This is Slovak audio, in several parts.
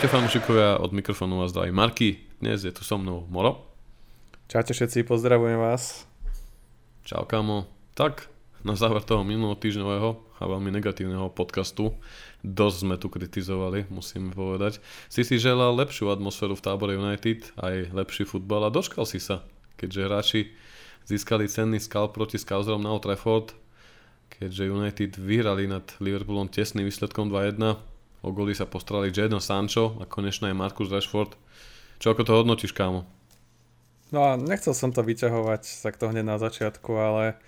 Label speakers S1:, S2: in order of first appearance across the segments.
S1: Čaute fanúšikovia, od mikrofónu vás zdraví Marky. Dnes je tu so mnou Moro.
S2: Čaute všetci, pozdravujem vás.
S1: Čau kamo. Tak, na záver toho minulého týždňového a veľmi negatívneho podcastu, dosť sme tu kritizovali, musím povedať. Si si želal lepšiu atmosféru v tábore United, aj lepší futbal a doškal si sa, keďže hráči získali cenný skal proti Scouserom na Old Trafford, keďže United vyhrali nad Liverpoolom tesným výsledkom 2-1 O goly sa postrali Jadon Sancho a konečne aj Marcus Rashford. Čo ako to hodnotíš, kámo?
S2: No a nechcel som to vyťahovať tak to hneď na začiatku, ale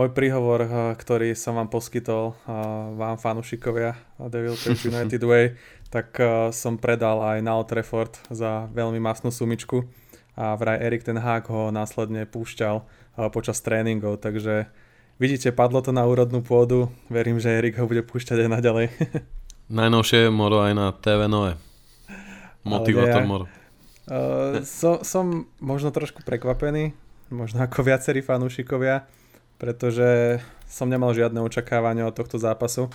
S2: môj príhovor, eh, ktorý som vám poskytol, eh, vám fanúšikovia Devil Church United Way, tak eh, som predal aj na Old Trafford za veľmi masnú sumičku a vraj Erik ten Hák ho následne púšťal počas tréningov, takže vidíte, padlo to na úrodnú pôdu, verím, že Erik ho bude púšťať aj naďalej.
S1: Najnovšie Moro aj na TV Nové. Motivátor Moro.
S2: Uh, so, som možno trošku prekvapený, možno ako viacerí fanúšikovia, pretože som nemal žiadne očakávania od tohto zápasu.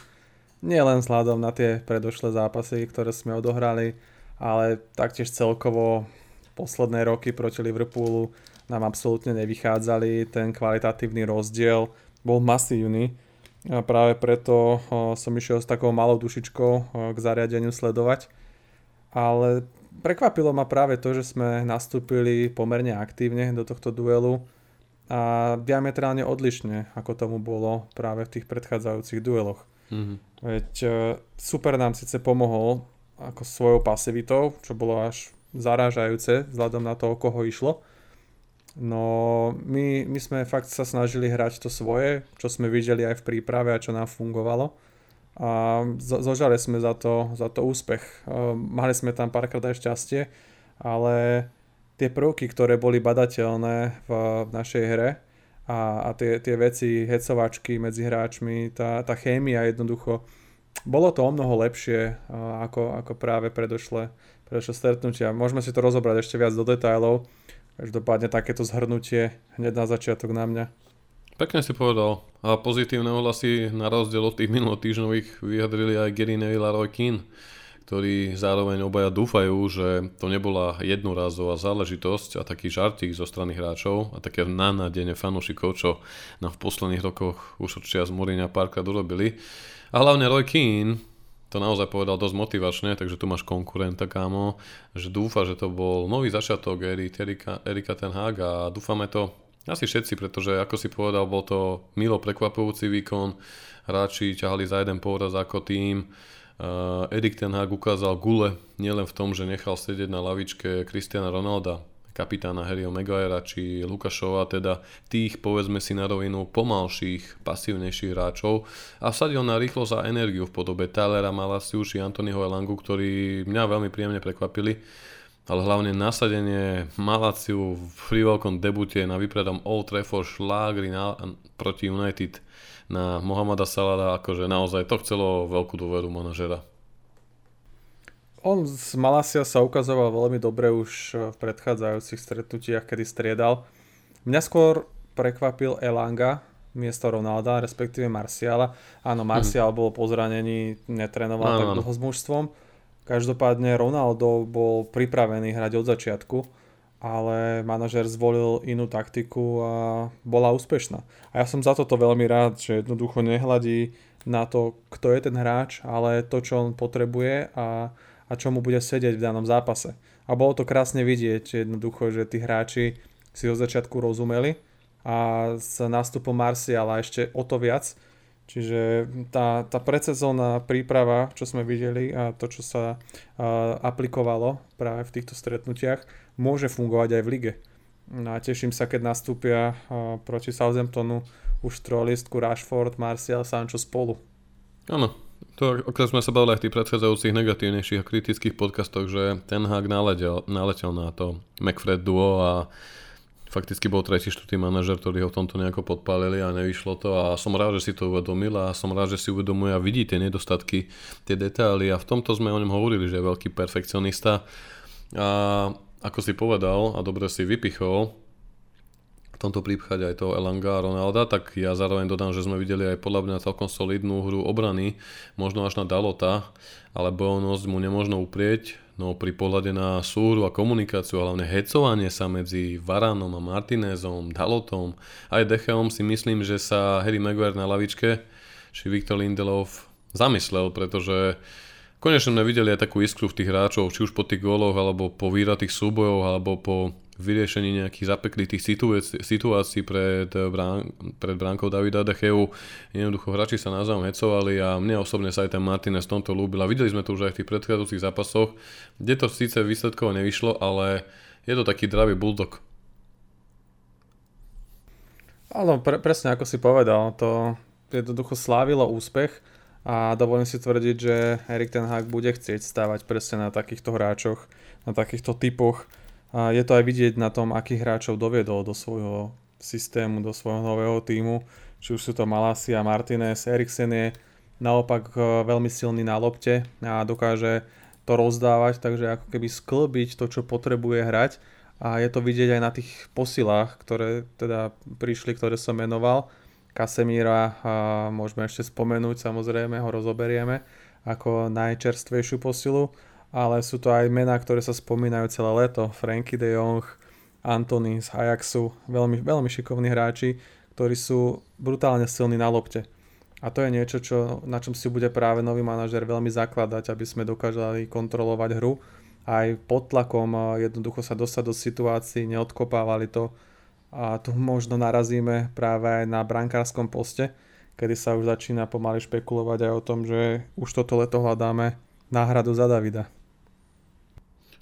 S2: Nie len vzhľadom na tie predošlé zápasy, ktoré sme odohrali, ale taktiež celkovo posledné roky proti Liverpoolu nám absolútne nevychádzali. Ten kvalitatívny rozdiel bol masívny a práve preto som išiel s takou malou dušičkou k zariadeniu sledovať. Ale prekvapilo ma práve to, že sme nastúpili pomerne aktívne do tohto duelu a diametrálne odlišne, ako tomu bolo práve v tých predchádzajúcich dueloch. Mm-hmm. Veď e, super nám síce pomohol ako svojou pasivitou, čo bolo až zarážajúce vzhľadom na to, o koho išlo, No my, my sme fakt sa snažili hrať to svoje, čo sme videli aj v príprave a čo nám fungovalo. A zožali sme za to, za to úspech. Mali sme tam párkrát aj šťastie, ale tie prvky, ktoré boli badateľné v, v našej hre a, a tie, tie veci, hecovačky medzi hráčmi, tá, tá chémia jednoducho, bolo to o mnoho lepšie ako, ako práve predošle, predošle stretnutia. Môžeme si to rozobrať ešte viac do detajlov, Každopádne takéto zhrnutie hneď na začiatok na mňa.
S1: Pekne si povedal. A pozitívne ohlasy na rozdiel od tých minulotýždňových vyjadrili aj Gary Neville a Roy Keane, ktorí zároveň obaja dúfajú, že to nebola jednorázová záležitosť a taký žartík zo strany hráčov a také nanadenie fanúšikov, čo nám v posledných rokoch už od čias Mourinha párkrát urobili. A hlavne Roy Keane, to naozaj povedal dosť motivačne, takže tu máš konkurenta, kámo, že dúfa, že to bol nový začiatok éry Erika, Erika Ten Hag a dúfame to asi všetci, pretože ako si povedal, bol to milo prekvapujúci výkon, hráči ťahali za jeden povraz ako tým, uh, Erik Ten Hag ukázal gule nielen v tom, že nechal sedieť na lavičke Cristiana Ronalda, kapitána Harryho Maguirea či Lukašova, teda tých, povedzme si na rovinu, pomalších, pasívnejších hráčov a vsadil na rýchlosť a energiu v podobe Tylera Malasiu či Antonyho Elangu, ktorí mňa veľmi príjemne prekvapili ale hlavne nasadenie Malaciu v veľkom debute na vypredom Old Trafford šlágri na, proti United na Mohameda Salada, akože naozaj to chcelo veľkú dôveru manažera.
S2: On z Malasia sa ukazoval veľmi dobre už eh, v predchádzajúcich stretnutiach, kedy striedal. Mňa skôr prekvapil Elanga miesto Ronalda, respektíve Marciala. Áno, Marcial hmm. bol po zranení, netrenoval no, tak dlho s mužstvom. Každopádne Ronaldo bol pripravený hrať od začiatku, ale manažer zvolil inú taktiku a bola úspešná. A ja som za toto veľmi rád, že jednoducho nehľadí na to, kto je ten hráč, ale to, čo on potrebuje a a čo mu bude sedieť v danom zápase. A bolo to krásne vidieť jednoducho, že tí hráči si od začiatku rozumeli a s nástupom Marciala ešte o to viac. Čiže tá, tá predsezónna príprava, čo sme videli a to, čo sa uh, aplikovalo práve v týchto stretnutiach, môže fungovať aj v lige. No a teším sa, keď nastúpia uh, proti Southamptonu už trojlistku Rashford, Martial, Sancho spolu.
S1: Áno, to, ako sme sa bavili aj v tých predchádzajúcich negatívnejších a kritických podcastoch, že ten hák naletel, naletel na to McFred duo a fakticky bol tretí, štvrtý manažer, ktorý ho v tomto nejako podpálili a nevyšlo to. A som rád, že si to uvedomil a som rád, že si uvedomuje a vidí tie nedostatky, tie detaily. A v tomto sme o ňom hovorili, že je veľký perfekcionista. A ako si povedal a dobre si vypichol, tomto prípade aj toho Elanga a Ronalda, tak ja zároveň dodám, že sme videli aj podľa mňa celkom solidnú hru obrany, možno až na Dalota, ale bojovnosť mu nemôžno uprieť, no pri pohľade na súhru a komunikáciu, hlavne hecovanie sa medzi Varanom a Martinezom, Dalotom aj Decheom si myslím, že sa Harry Maguire na lavičke či Viktor Lindelov zamyslel, pretože konečne sme videli aj takú iskru v tých hráčov, či už po tých góloch, alebo po výratých súbojoch, alebo po vyriešení nejakých zapeklitých situácií, situácií pred, brán, pred bránkou Davida Decheu. Jednoducho hráči sa navzájom hecovali a mne osobne sa aj ten Martinez tomto ľúbil. A videli sme to už aj v tých predchádzajúcich zápasoch, kde to síce výsledkovo nevyšlo, ale je to taký dravý bulldog.
S2: Áno, pre, presne ako si povedal, to jednoducho slávilo úspech a dovolím si tvrdiť, že Erik Ten Hag bude chcieť stávať presne na takýchto hráčoch, na takýchto typoch a je to aj vidieť na tom, akých hráčov doviedol do svojho systému, do svojho nového týmu. Či už sú to Malasi a Martinez. Eriksen je naopak e, veľmi silný na lopte a dokáže to rozdávať, takže ako keby sklbiť to, čo potrebuje hrať. A je to vidieť aj na tých posilách, ktoré teda prišli, ktoré som menoval. Kasemíra a môžeme ešte spomenúť, samozrejme ho rozoberieme ako najčerstvejšiu posilu ale sú to aj mená, ktoré sa spomínajú celé leto. Franky de Jong, Antony z Ajaxu, veľmi, veľmi šikovní hráči, ktorí sú brutálne silní na lopte. A to je niečo, čo, na čom si bude práve nový manažer veľmi zakladať, aby sme dokázali kontrolovať hru. Aj pod tlakom jednoducho sa dostať do situácií, neodkopávali to. A tu možno narazíme práve aj na brankárskom poste, kedy sa už začína pomaly špekulovať aj o tom, že už toto leto hľadáme náhradu za Davida.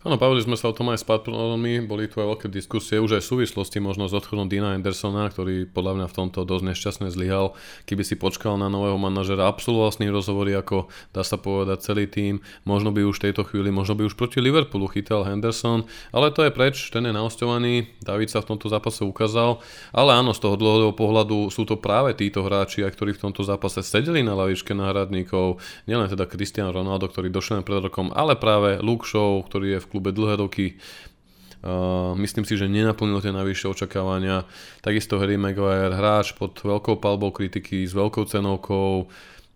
S1: Áno, bavili sme sa o tom aj s patronmi, boli tu aj veľké diskusie, už aj v súvislosti možno s odchodom Dina Andersona, ktorý podľa mňa v tomto dosť nešťastne zlyhal. Keby si počkal na nového manažera, absolvoval s ním rozhovory ako, dá sa povedať, celý tým, možno by už v tejto chvíli, možno by už proti Liverpoolu chytal Henderson, ale to je preč, ten je naosťovaný, David sa v tomto zápase ukázal, ale áno, z toho dlhodobého pohľadu sú to práve títo hráči, ktorí v tomto zápase sedeli na lavičke náhradníkov, nielen teda Cristiano Ronaldo, ktorý došiel pred rokom, ale práve Luke Shaw, ktorý je v klube dlhé roky. Uh, myslím si, že nenaplnil tie najvyššie očakávania. Takisto Harry Maguire, hráč pod veľkou palbou kritiky, s veľkou cenovkou.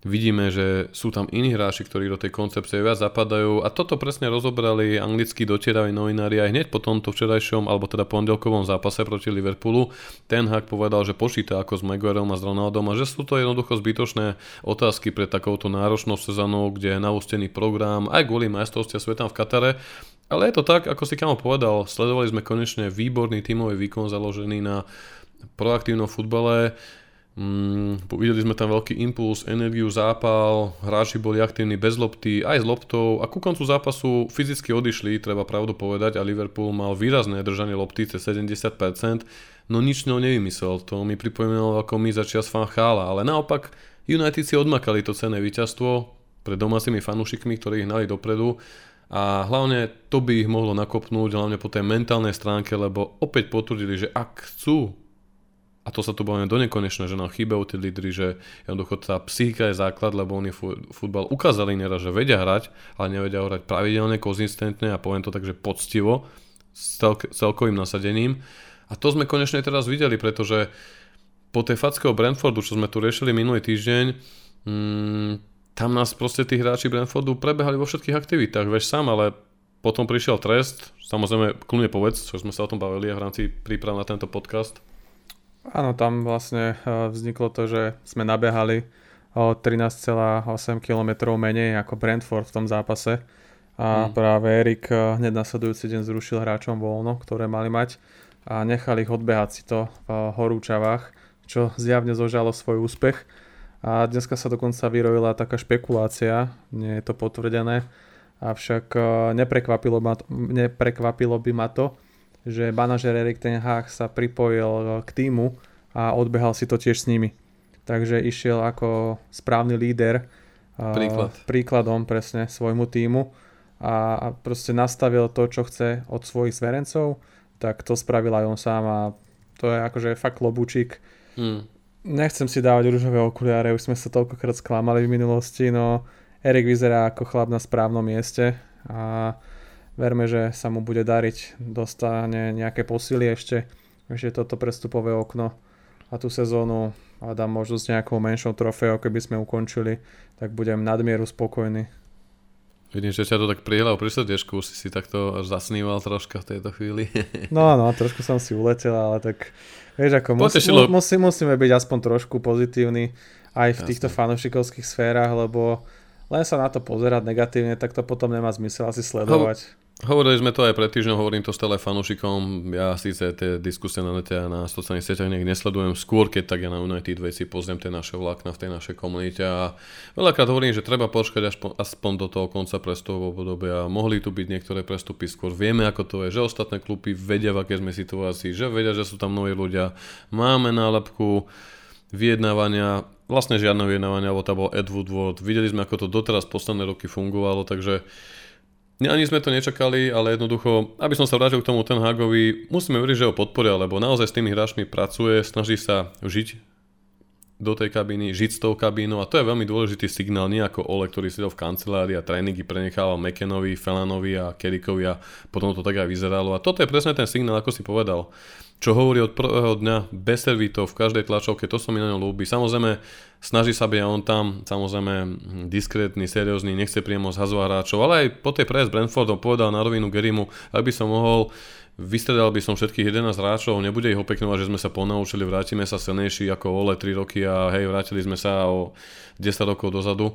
S1: Vidíme, že sú tam iní hráči, ktorí do tej koncepcie viac zapadajú a toto presne rozobrali anglickí dotieraví novinári aj hneď po tomto včerajšom alebo teda pondelkovom zápase proti Liverpoolu. Ten Hag povedal, že počíta ako s Maguireom a s Ronaldom a že sú to jednoducho zbytočné otázky pre takouto náročnou sezónou, kde je naústený program aj kvôli majstrovstia sveta v Katare ale je to tak, ako si Kamo povedal, sledovali sme konečne výborný tímový výkon založený na proaktívnom futbale. Mm, videli sme tam veľký impuls, energiu, zápal, hráči boli aktívni bez lopty, aj s loptou. A ku koncu zápasu fyzicky odišli, treba pravdu povedať, a Liverpool mal výrazné držanie lopty cez 70%, no nič ňou nevymyslel. To mi pripomínalo ako my začias fan chála, ale naopak United si odmakali to cenné víťazstvo pred domácimi fanúšikmi, ktorí ich hnali dopredu. A hlavne to by ich mohlo nakopnúť, hlavne po tej mentálnej stránke, lebo opäť potvrdili, že ak chcú, a to sa tu bavíme do nekonečna, že nám chýbajú tí lídry, že jednoducho tá psychika je základ, lebo oni futbal ukázali nieraz, že vedia hrať, ale nevedia hrať pravidelne, konzistentne a poviem to tak, že poctivo, s celk- celkovým nasadením. A to sme konečne teraz videli, pretože po tej fackého Brentfordu, čo sme tu riešili minulý týždeň, mm, tam nás proste tí hráči Brentfordu prebehali vo všetkých aktivitách, vieš sám, ale potom prišiel trest, samozrejme kľudne povedz, čo sme sa o tom bavili v rámci príprav na tento podcast.
S2: Áno, tam vlastne e, vzniklo to, že sme nabehali o 13,8 km menej ako Brentford v tom zápase a hmm. práve Erik e, hneď nasledujúci deň zrušil hráčom voľno, ktoré mali mať a nechali ich odbehať si to v horúčavách, čo zjavne zožalo svoj úspech a dneska sa dokonca vyrojila taká špekulácia, nie je to potvrdené, avšak e, neprekvapilo, ma, neprekvapilo by ma to, že manažer Erik Ten Hag sa pripojil k týmu a odbehal si to tiež s nimi. Takže išiel ako správny líder
S1: Príklad.
S2: príkladom presne svojmu týmu a proste nastavil to, čo chce od svojich zverencov, tak to spravil aj on sám a to je akože fakt lobúčik. Hmm nechcem si dávať rúžové okuliare, už sme sa toľkokrát sklamali v minulosti, no Erik vyzerá ako chlap na správnom mieste a verme, že sa mu bude dariť, dostane nejaké posily ešte ešte toto prestupové okno a tú sezónu a dám možno s nejakou menšou trofeou, keby sme ukončili, tak budem nadmieru spokojný.
S1: Vidím, že ťa to tak prihľal pri srdiečku, si si takto až zasníval troška v tejto chvíli.
S2: no, no, trošku som si uletel, ale tak vieš, ako musí, musí, musíme byť aspoň trošku pozitívni aj v Jasne. týchto fanúšikovských sférach, lebo len sa na to pozerať negatívne, tak to potom nemá zmysel asi sledovať.
S1: Hovorili sme to aj pred týždňom, hovorím to stále fanúšikom. Ja síce tie diskusie na nete a na sociálnych sieťach nech nesledujem skôr, keď tak ja na United veci pozriem tie naše vlákna v tej našej komunite a veľakrát hovorím, že treba počkať až po, aspoň do toho konca prestupového obdobia. Mohli tu byť niektoré prestupy skôr. Vieme, ako to je, že ostatné kluby vedia, v aké sme situácii, že vedia, že sú tam noví ľudia. Máme nálepku vyjednávania, vlastne žiadne vyjednávania, lebo tam bol Ed. Videli sme, ako to doteraz posledné roky fungovalo, takže ani sme to nečakali, ale jednoducho, aby som sa vrátil k tomu ten Hagovi, musíme veriť, že ho podporia, lebo naozaj s tými hráčmi pracuje, snaží sa žiť do tej kabíny, žiť s tou kabínou a to je veľmi dôležitý signál, nie ako Ole, ktorý sedel v kancelárii a tréningy prenechával McKenovi, Felanovi a Kerikovi a potom to tak aj vyzeralo. A toto je presne ten signál, ako si povedal čo hovorí od prvého dňa bez servitov v každej tlačovke, to sa mi na ňom ľúbi. Samozrejme, snaží sa byť on tam, samozrejme diskrétny, seriózny, nechce priamo zhazovať hráčov, ale aj po tej prejsť Brentfordom povedal na rovinu Gerimu, aby som mohol Vystredal by som všetkých 11 hráčov, nebude ich opeknovať, že sme sa ponaučili, vrátime sa silnejší ako Ole 3 roky a hej, vrátili sme sa o 10 rokov dozadu.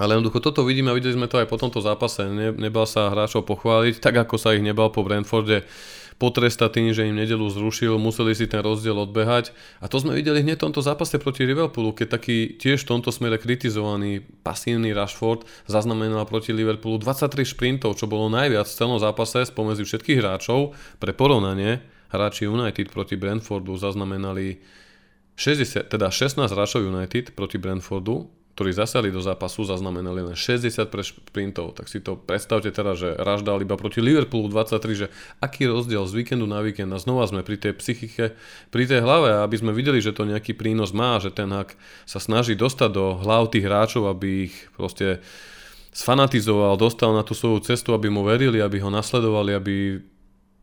S1: Ale jednoducho toto vidíme a videli sme to aj po tomto zápase. Ne, nebal sa hráčov pochváliť, tak ako sa ich nebal po Brentforde potrestať tým, že im nedelu zrušil, museli si ten rozdiel odbehať. A to sme videli hneď v tomto zápase proti Liverpoolu, keď taký tiež v tomto smere kritizovaný pasívny Rashford zaznamenal proti Liverpoolu 23 šprintov, čo bolo najviac v celom zápase spomedzi všetkých hráčov. Pre porovnanie, hráči United proti Brentfordu zaznamenali 60, teda 16 hráčov United proti Brentfordu ktorí zasali do zápasu, zaznamenali len 60 pre šprintov. Tak si to predstavte teraz, že Raž dal iba proti Liverpoolu 23, že aký rozdiel z víkendu na víkend a znova sme pri tej psychike, pri tej hlave, aby sme videli, že to nejaký prínos má, že ten hak sa snaží dostať do hlav tých hráčov, aby ich proste sfanatizoval, dostal na tú svoju cestu, aby mu verili, aby ho nasledovali, aby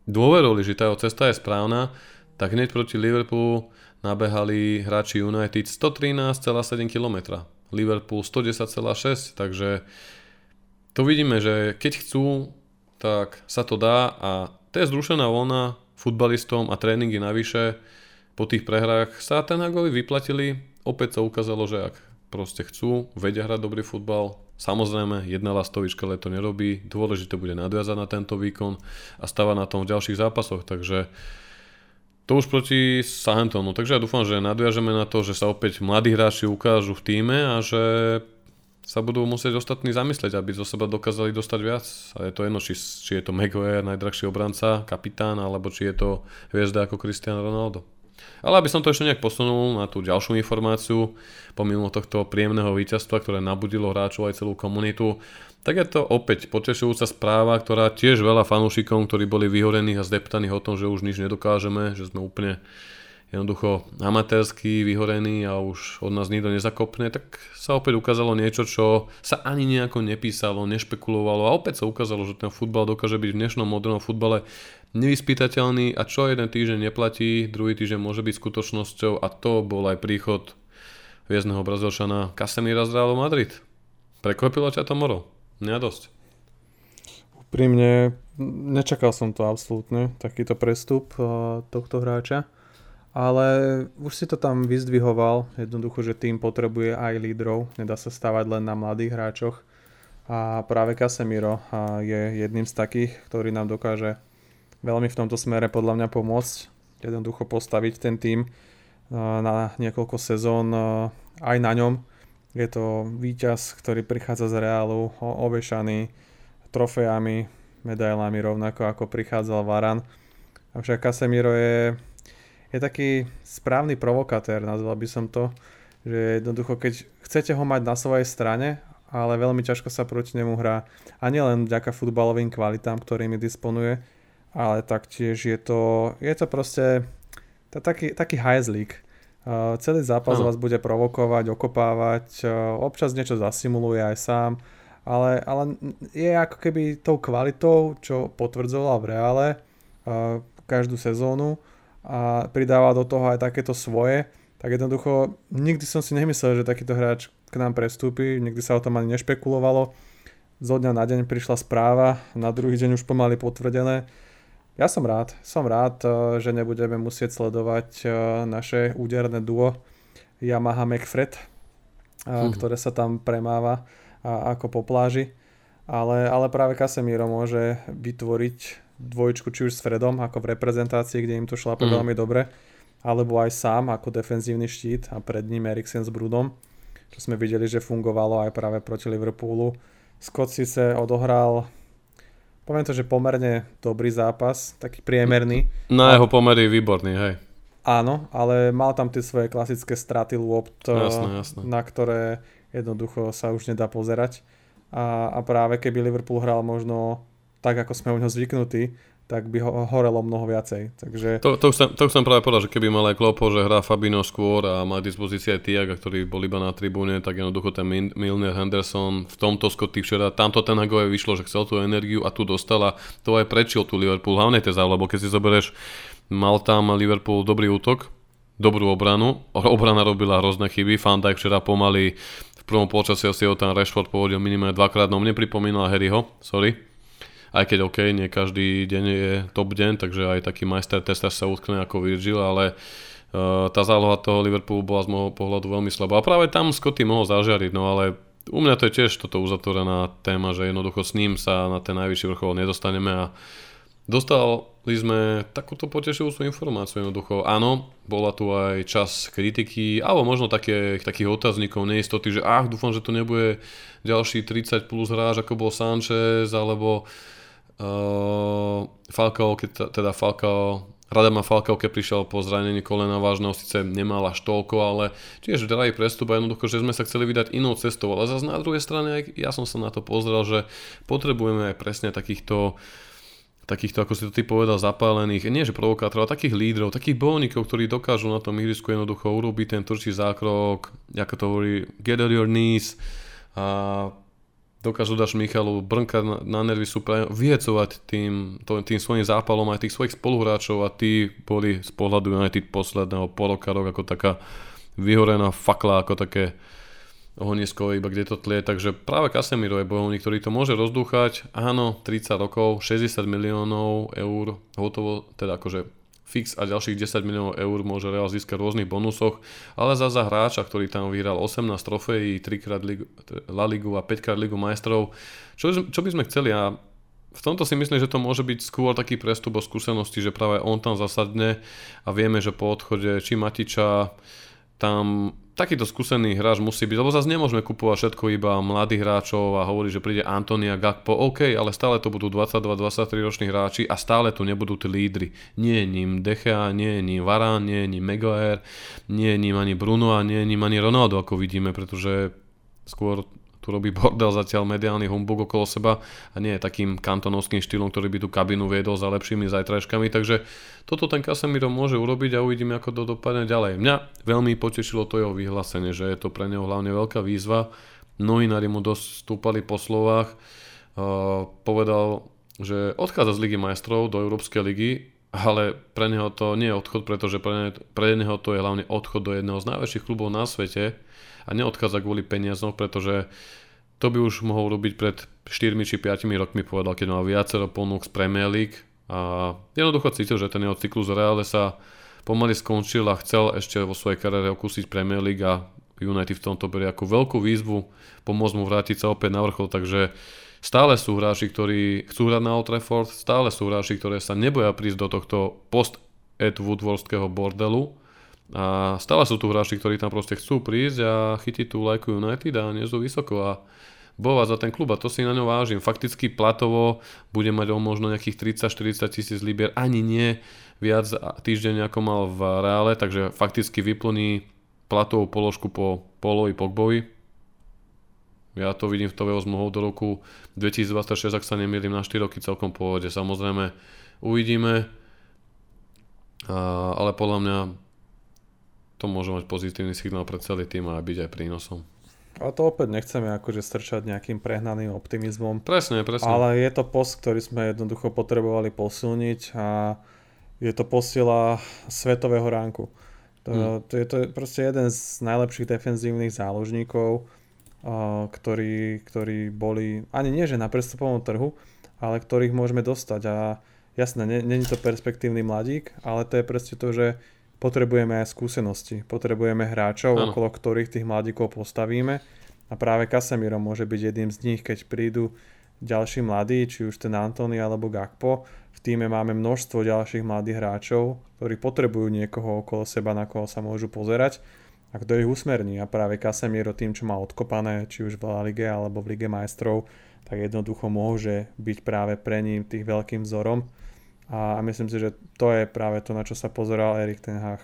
S1: dôverovali, že tá jeho cesta je správna, tak hneď proti Liverpoolu nabehali hráči United 113,7 km. Liverpool 110,6, takže to vidíme, že keď chcú, tak sa to dá a to je zrušená voľna futbalistom a tréningy navyše po tých prehrách sa ten Hagovi vyplatili. Opäť sa ukázalo, že ak proste chcú, vedia hrať dobrý futbal, Samozrejme, jedna lastovička to nerobí, dôležité bude nadviazať na tento výkon a stavať na tom v ďalších zápasoch, takže to už proti Southamptonu, takže ja dúfam, že nadviažeme na to, že sa opäť mladí hráči ukážu v týme a že sa budú musieť ostatní zamyslieť, aby zo seba dokázali dostať viac. A je to jedno, či, či je to Maguire, najdrahší obranca, kapitán, alebo či je to hviezda ako Cristiano Ronaldo. Ale aby som to ešte nejak posunul na tú ďalšiu informáciu, pomimo tohto príjemného víťazstva, ktoré nabudilo hráčov aj celú komunitu, tak je to opäť potešujúca správa, ktorá tiež veľa fanúšikom, ktorí boli vyhorení a zdeptaní o tom, že už nič nedokážeme, že sme úplne jednoducho amatérsky vyhorení a už od nás nikto nezakopne, tak sa opäť ukázalo niečo, čo sa ani nejako nepísalo, nešpekulovalo a opäť sa ukázalo, že ten futbal dokáže byť v dnešnom modernom futbale nevyspytateľný a čo jeden týždeň neplatí, druhý týždeň môže byť skutočnosťou a to bol aj príchod hviezdneho brazilčana Casemira z Realu Madrid. Prekvapilo ťa to Moro? Mňa dosť.
S2: Úprimne, nečakal som to absolútne, takýto prestup uh, tohto hráča. Ale už si to tam vyzdvihoval, jednoducho, že tým potrebuje aj lídrov, nedá sa stavať len na mladých hráčoch. A práve Casemiro je jedným z takých, ktorý nám dokáže veľmi v tomto smere podľa mňa pomôcť. Jednoducho postaviť ten tým na niekoľko sezón aj na ňom je to víťaz, ktorý prichádza z Reálu ovešaný trofejami, medailami rovnako ako prichádzal Varan. Avšak Casemiro je, je taký správny provokatér, nazval by som to, že jednoducho keď chcete ho mať na svojej strane, ale veľmi ťažko sa proti nemu hrá a nielen vďaka futbalovým kvalitám, ktorými disponuje, ale taktiež je to, je to proste to taký, taký hajzlík Uh, celý zápas no. vás bude provokovať, okopávať, uh, občas niečo zasimuluje aj sám, ale, ale je ako keby tou kvalitou, čo potvrdzoval v reále uh, každú sezónu a pridáva do toho aj takéto svoje, tak jednoducho nikdy som si nemyslel, že takýto hráč k nám prestúpi, nikdy sa o tom ani nešpekulovalo. Zo dňa na deň prišla správa, na druhý deň už pomaly potvrdené. Ja som rád, som rád, eh, že nebudeme musieť sledovať eh, naše úderné duo Yamaha McFred, hm. ktoré sa tam premáva ako po pláži. Ale, ale práve Casemiro môže vytvoriť dvojčku či už s Fredom ako v reprezentácii, kde im to šlape mm. veľmi dobre alebo aj sám ako defenzívny štít a pred ním Eriksen s Brudom, čo sme videli, že fungovalo aj práve proti Liverpoolu. Scott si sa odohral poviem to, že pomerne dobrý zápas, taký priemerný.
S1: Na jeho pomery výborný, hej.
S2: Áno, ale mal tam tie svoje klasické straty jasné, jasné. na ktoré jednoducho sa už nedá pozerať. A, a práve keby Liverpool hral možno tak, ako sme u neho zvyknutí, tak by ho horelo mnoho viacej. Takže...
S1: To, to, chcem, to chcem práve povedať, že keby mal aj Klopo, že hrá Fabino skôr a má k aj Tiaga, ktorý bol iba na tribúne, tak jednoducho ten Milner Henderson v tomto Scotty včera, tamto ten Hagové vyšlo, že chcel tú energiu a tu dostala, to aj prečil tu Liverpool, hlavne tie lebo keď si zoberieš, mal tam Liverpool dobrý útok, dobrú obranu, obrana robila hrozné chyby, Van Dijk včera pomaly v prvom polčase si ho tam Rashford povodil minimálne dvakrát, no mne pripomínal Harryho, sorry, aj keď OK, nie každý deň je top deň, takže aj taký majster tester sa utkne ako Virgil, ale uh, tá záloha toho Liverpoolu bola z môjho pohľadu veľmi slabá. A práve tam Scotty mohol zažiariť, no ale u mňa to je tiež toto uzatvorená téma, že jednoducho s ním sa na ten najvyšší vrchol nedostaneme a Dostali sme takúto potešujúcu informáciu jednoducho. Áno, bola tu aj čas kritiky, alebo možno také, takých otáznikov, neistoty, že ach, dúfam, že to nebude ďalší 30 plus hráč, ako bol Sanchez, alebo Uh, Falcao, keď teda Falcao Radama Falcao, keď prišiel po zranení kolena vážneho, síce nemal až toľko, ale tiež drahý prestup a jednoducho, že sme sa chceli vydať inou cestou. Ale zase na druhej strane, aj ja som sa na to pozrel, že potrebujeme aj presne takýchto takýchto, ako si to ty povedal, zapálených, nie že provokátorov, ale takých lídrov, takých bojovníkov, ktorí dokážu na tom ihrisku jednoducho urobiť ten trčí zákrok, ako to hovorí, get on your knees a dokážu dáš Michalu brnkať na, na nervy super, vyhecovať tým, to, tým svojim zápalom aj tých svojich spoluhráčov a tí boli z pohľadu United posledného poloka rok ako taká vyhorená fakla, ako také ohnisko, iba kde to tlie, takže práve Casemiro je bojovník, ktorý to môže rozdúchať, áno, 30 rokov, 60 miliónov eur, hotovo, teda akože fix a ďalších 10 miliónov eur môže Real získať v rôznych bonusoch, ale za, hráča, ktorý tam vyhral 18 trofejí, 3 krát Ligu, La Ligu a 5 krát Ligu majstrov, čo, čo by sme chceli? A v tomto si myslím, že to môže byť skôr taký prestup o skúsenosti, že práve on tam zasadne a vieme, že po odchode či Matiča tam takýto skúsený hráč musí byť, lebo zase nemôžeme kupovať všetko iba mladých hráčov a hovoriť, že príde Antonia Gakpo, OK, ale stále to budú 22-23 roční hráči a stále tu nebudú tí lídry. Nie je ním Dechea, nie je ním Varán, nie je ním Megaer, nie je ním ani Bruno a nie je ním ani Ronaldo, ako vidíme, pretože skôr tu robí bordel zatiaľ mediálny humbug okolo seba a nie je takým kantonovským štýlom, ktorý by tú kabinu viedol za lepšími zajtrajškami, takže toto ten Casemiro môže urobiť a uvidíme, ako to dopadne ďalej. Mňa veľmi potešilo to jeho vyhlásenie, že je to pre neho hlavne veľká výzva. Novinári mu dosť stúpali po slovách. Uh, povedal, že odchádza z Ligy majstrov do Európskej ligy, ale pre neho to nie je odchod, pretože pre neho, pre neho to je hlavne odchod do jedného z najväčších klubov na svete, a neodchádza kvôli peniazom, pretože to by už mohol robiť pred 4 či 5 rokmi, povedal, keď mal viacero ponúk z Premier League. A jednoducho cítil, že ten jeho cyklus reále sa pomaly skončil a chcel ešte vo svojej kariére okúsiť Premier League a United v tomto berie ako veľkú výzvu pomôcť mu vrátiť sa opäť na vrchol, takže stále sú hráči, ktorí chcú hrať na Old Trafford, stále sú hráči, ktoré sa neboja prísť do tohto post Ed Woodwardského bordelu a stále sú tu hráči, ktorí tam proste chcú prísť a chytiť tú lajku United a nie sú vysoko a bojovať za ten klub a to si na ňo vážim. Fakticky platovo bude mať on možno nejakých 30-40 tisíc libier, ani nie viac týždeň ako mal v reále, takže fakticky vyplní platovú položku po Polovi Pogbovi. Ja to vidím v Tového zmohol do roku 2026, ak sa nemýlim, na 4 roky celkom pôvode. Samozrejme uvidíme, a, ale podľa mňa to môže mať pozitívny signál pre celý tým a byť aj prínosom.
S2: A to opäť nechceme akože strčať nejakým prehnaným optimizmom.
S1: Presne, presne.
S2: Ale je to post, ktorý sme jednoducho potrebovali posilniť a je to posiela svetového ránku. To, hmm. to, je, to proste jeden z najlepších defenzívnych záložníkov, ktorí, ktorí boli, ani nie že na prestupovom trhu, ale ktorých môžeme dostať. A jasné, není to perspektívny mladík, ale to je proste to, že potrebujeme aj skúsenosti. Potrebujeme hráčov, ano. okolo ktorých tých mladíkov postavíme. A práve Casemiro môže byť jedným z nich, keď prídu ďalší mladí, či už ten Antony alebo Gakpo, týme máme množstvo ďalších mladých hráčov, ktorí potrebujú niekoho okolo seba, na koho sa môžu pozerať a kto ich usmerní. A práve Casemiro tým, čo má odkopané, či už v La Lige alebo v Lige majstrov, tak jednoducho môže byť práve pre ním tých veľkým vzorom. A myslím si, že to je práve to, na čo sa pozeral Erik ten Hach.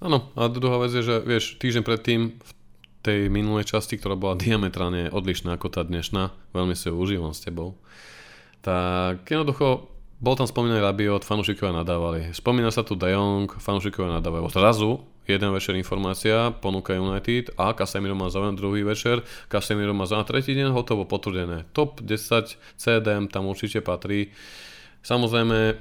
S1: Áno, a druhá vec je, že vieš, týždeň predtým v tej minulej časti, ktorá bola diametrálne odlišná ako tá dnešná, veľmi si ju užívam s tebou, tak jednoducho bol tam spomínaný Rabiot, fanúšikovia nadávali. Spomína sa tu De Jong, fanúšikovia nadávajú. Zrazu, jeden večer informácia, ponúka United a Casemiro má záujem druhý večer, Casemiro má záujem tretí deň, hotovo, potvrdené. Top 10 CDM tam určite patrí. Samozrejme,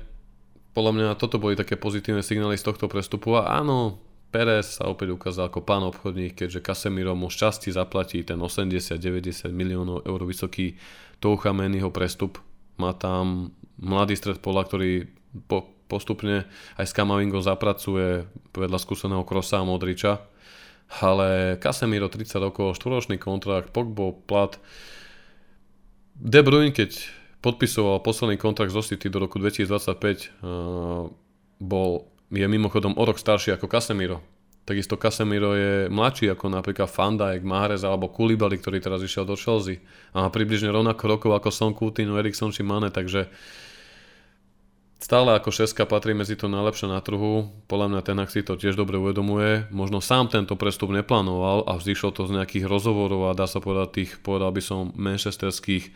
S1: podľa mňa toto boli také pozitívne signály z tohto prestupu a áno, Perez sa opäť ukázal ako pán obchodník, keďže Casemiro mu šťastí zaplatí ten 80-90 miliónov eur vysoký Toucha Menyho prestup. Má tam mladý stred pola, ktorý po, postupne aj s Kamavingom zapracuje vedľa skúseného Krosa a Modriča. Ale Casemiro 30 rokov, 4 kontrakt, Pogbo plat. De Bruyne, keď podpisoval posledný kontrakt zo City do roku 2025, uh, eh, bol, je mimochodom o rok starší ako Casemiro. Takisto Casemiro je mladší ako napríklad Fandajek, Mahrez alebo Koulibaly, ktorý teraz išiel do Chelsea. A má približne rovnako rokov ako Son Coutinho, Erikson či Mane, takže stále ako šeska patrí medzi to najlepšie na trhu. Podľa mňa ten si to tiež dobre uvedomuje. Možno sám tento prestup neplánoval a vzýšlo to z nejakých rozhovorov a dá sa povedať tých, povedal by som, manchesterských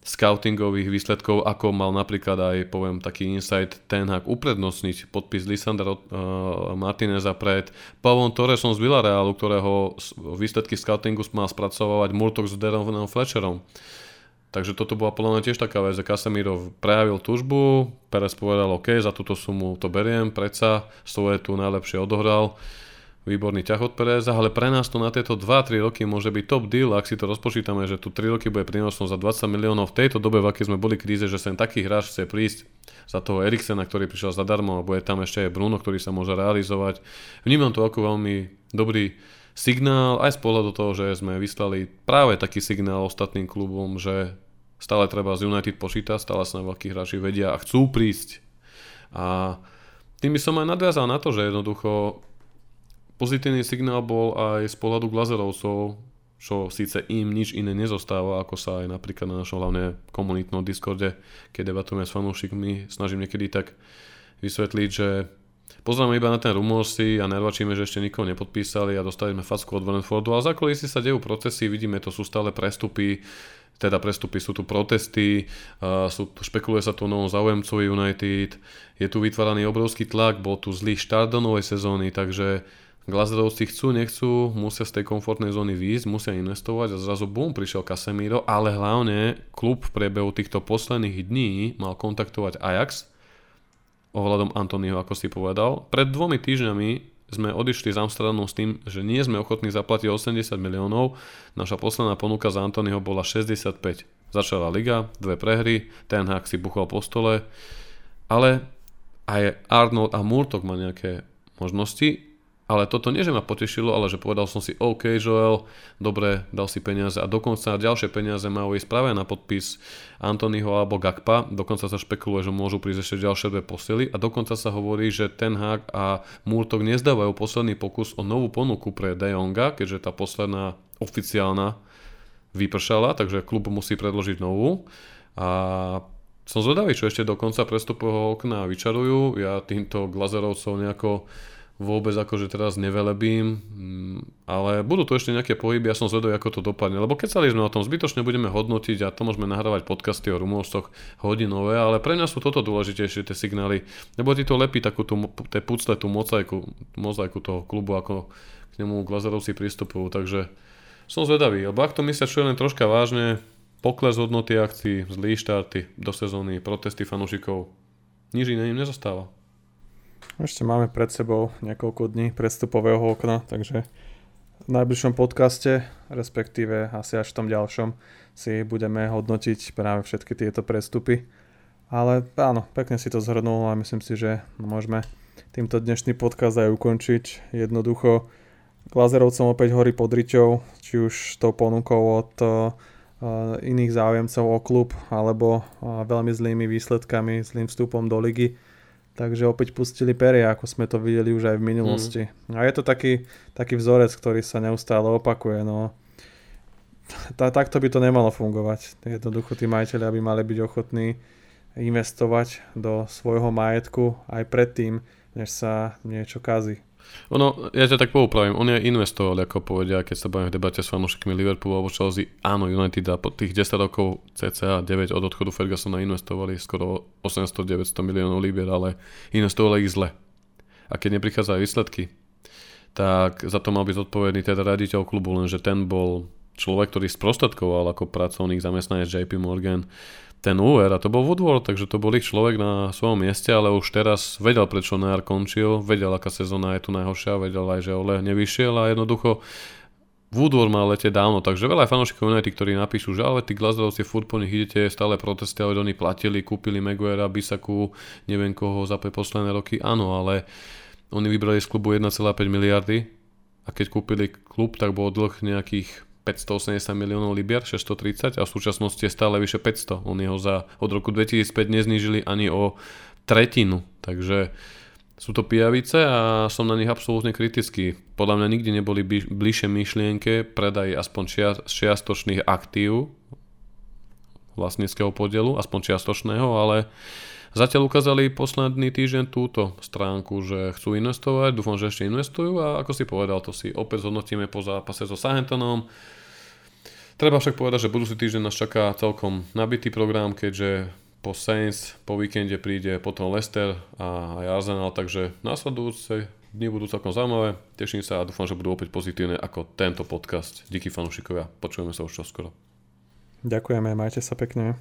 S1: scoutingových výsledkov, ako mal napríklad aj, poviem, taký insight ten Hag uprednostniť podpis Lisandra uh, Martineza pred Pavlom Torresom z Villarealu, ktorého výsledky scoutingu mal spracovávať Murtok s Deronom Fletcherom. Takže toto bola podľa mňa tiež taká vec, že Casemiro prejavil túžbu, Perez povedal OK, za túto sumu to beriem, predsa svoje tu najlepšie odohral, výborný ťah od Pereza, ale pre nás to na tieto 2-3 roky môže byť top deal, ak si to rozpočítame, že tu 3 roky bude prínosom za 20 miliónov v tejto dobe, v akej sme boli kríze, že sem taký hráč chce prísť za toho Eriksena, ktorý prišiel zadarmo a bude tam ešte aj Bruno, ktorý sa môže realizovať. Vnímam to ako veľmi dobrý signál aj z pohľadu toho, že sme vyslali práve taký signál ostatným klubom, že stále treba z United počítať, stále sa na veľkí hráči vedia a chcú prísť. A tým by som aj nadviazal na to, že jednoducho pozitívny signál bol aj z pohľadu Glazerovcov, čo síce im nič iné nezostáva, ako sa aj napríklad na našom hlavne komunitnom Discorde, keď debatujeme s fanúšikmi, snažím niekedy tak vysvetliť, že Pozeráme iba na ten si a nervačíme, že ešte nikoho nepodpísali a dostali sme facku od Brentfordu, ale za si sa dejú procesy, vidíme, to sú stále prestupy, teda prestupy sú tu protesty, sú, špekuluje sa tu o novom záujemcovi United, je tu vytváraný obrovský tlak, bol tu zlý štart do novej sezóny, takže Glazerovci chcú, nechcú, musia z tej komfortnej zóny výjsť, musia investovať a zrazu bum, prišiel Casemiro, ale hlavne klub v priebehu týchto posledných dní mal kontaktovať Ajax, ohľadom Antonio, ako si povedal. Pred dvomi týždňami sme odišli z Amsterdamu s tým, že nie sme ochotní zaplatiť 80 miliónov. Naša posledná ponuka za Antonio bola 65. Začala liga, dve prehry, ten hák si buchol po stole, ale aj Arnold a Murtok má nejaké možnosti ale toto nie, že ma potešilo, ale že povedal som si, OK Joel, dobre, dal si peniaze. A dokonca ďalšie peniaze majú ísť práve na podpis Antonyho alebo Gakpa, dokonca sa špekuluje, že môžu prísť ešte ďalšie dve posily a dokonca sa hovorí, že Ten Hag a Murtok nezdávajú posledný pokus o novú ponuku pre De Jonga, keďže tá posledná oficiálna vypršala, takže klub musí predložiť novú. A som zvedavý, čo ešte do konca prestupového okna vyčarujú. Ja týmto Glazerovcov nejako vôbec akože teraz nevelebím, mm, ale budú tu ešte nejaké pohyby, ja som zvedavý, ako to dopadne, lebo keď sa sme o tom zbytočne budeme hodnotiť a to môžeme nahrávať podcasty o rumorstoch hodinové, ale pre mňa sú toto dôležitejšie tie signály, lebo ti to lepí takú tú, tie pucle, tú mozaiku, mozaiku toho klubu, ako k nemu Glazerovci pristupujú, takže som zvedavý, lebo ak to myslia čo len troška vážne, pokles hodnoty akcií, zlý štarty do sezóny, protesty fanúšikov, nič iné im nezostáva.
S2: Ešte máme pred sebou niekoľko dní prestupového okna, takže v najbližšom podcaste, respektíve asi až v tom ďalšom, si budeme hodnotiť práve všetky tieto prestupy. Ale áno, pekne si to zhrnul a myslím si, že môžeme týmto dnešný podcast aj ukončiť. Jednoducho Glazerovcom opäť horí pod riťou, či už tou ponukou od uh, iných záujemcov o klub alebo uh, veľmi zlými výsledkami, zlým vstupom do ligy Takže opäť pustili peria, ako sme to videli už aj v minulosti. Mm. A je to taký, taký vzorec, ktorý sa neustále opakuje. No. Tá, takto by to nemalo fungovať. Jednoducho tí majiteľi by mali byť ochotní investovať do svojho majetku aj predtým, než sa niečo kazí.
S1: Ono, ja ťa tak poupravím, oni aj investovali, ako povedia, keď sa bavíme v debate s fanúšikmi Liverpoolu alebo Chelsea, áno, United a po tých 10 rokov cca 9 od odchodu Fergusona investovali skoro 800-900 miliónov libier, ale investovali ich zle. A keď neprichádzajú výsledky, tak za to mal byť zodpovedný teda raditeľ klubu, lenže ten bol človek, ktorý sprostredkoval ako pracovník zamestnanec JP Morgan ten úver a to bol Woodward, takže to bol ich človek na svojom mieste, ale už teraz vedel, prečo Najar končil, vedel, aká sezóna je tu najhoršia, vedel aj, že Ole nevyšiel a jednoducho Woodward mal lete dávno, takže veľa fanúšikov United, ktorí napíšu, že ale tí Glasgowci furt po nich idete, stále protesty, ale oni platili, kúpili Maguirea, Bisaku, neviem koho za posledné roky, áno, ale oni vybrali z klubu 1,5 miliardy a keď kúpili klub, tak bol dlh nejakých 580 miliónov libier, 630 a v súčasnosti je stále vyše 500. Oni ho za, od roku 2005 neznížili ani o tretinu, takže sú to pijavice a som na nich absolútne kritický. Podľa mňa nikdy neboli bližšie myšlienke predaj aspoň čia, čiastočných aktív vlastníckého podielu, aspoň čiastočného, ale zatiaľ ukázali posledný týždeň túto stránku, že chcú investovať, dúfam, že ešte investujú a ako si povedal, to si opäť zhodnotíme po zápase so Southamptonom Treba však povedať, že budúci týždeň nás čaká celkom nabitý program, keďže po Saints po víkende príde potom Leicester a aj Arsenal, takže následujúce dni budú celkom zaujímavé. Teším sa a dúfam, že budú opäť pozitívne ako tento podcast. Díky fanúšikovia, počujeme sa už čoskoro.
S2: Ďakujeme, majte sa pekne.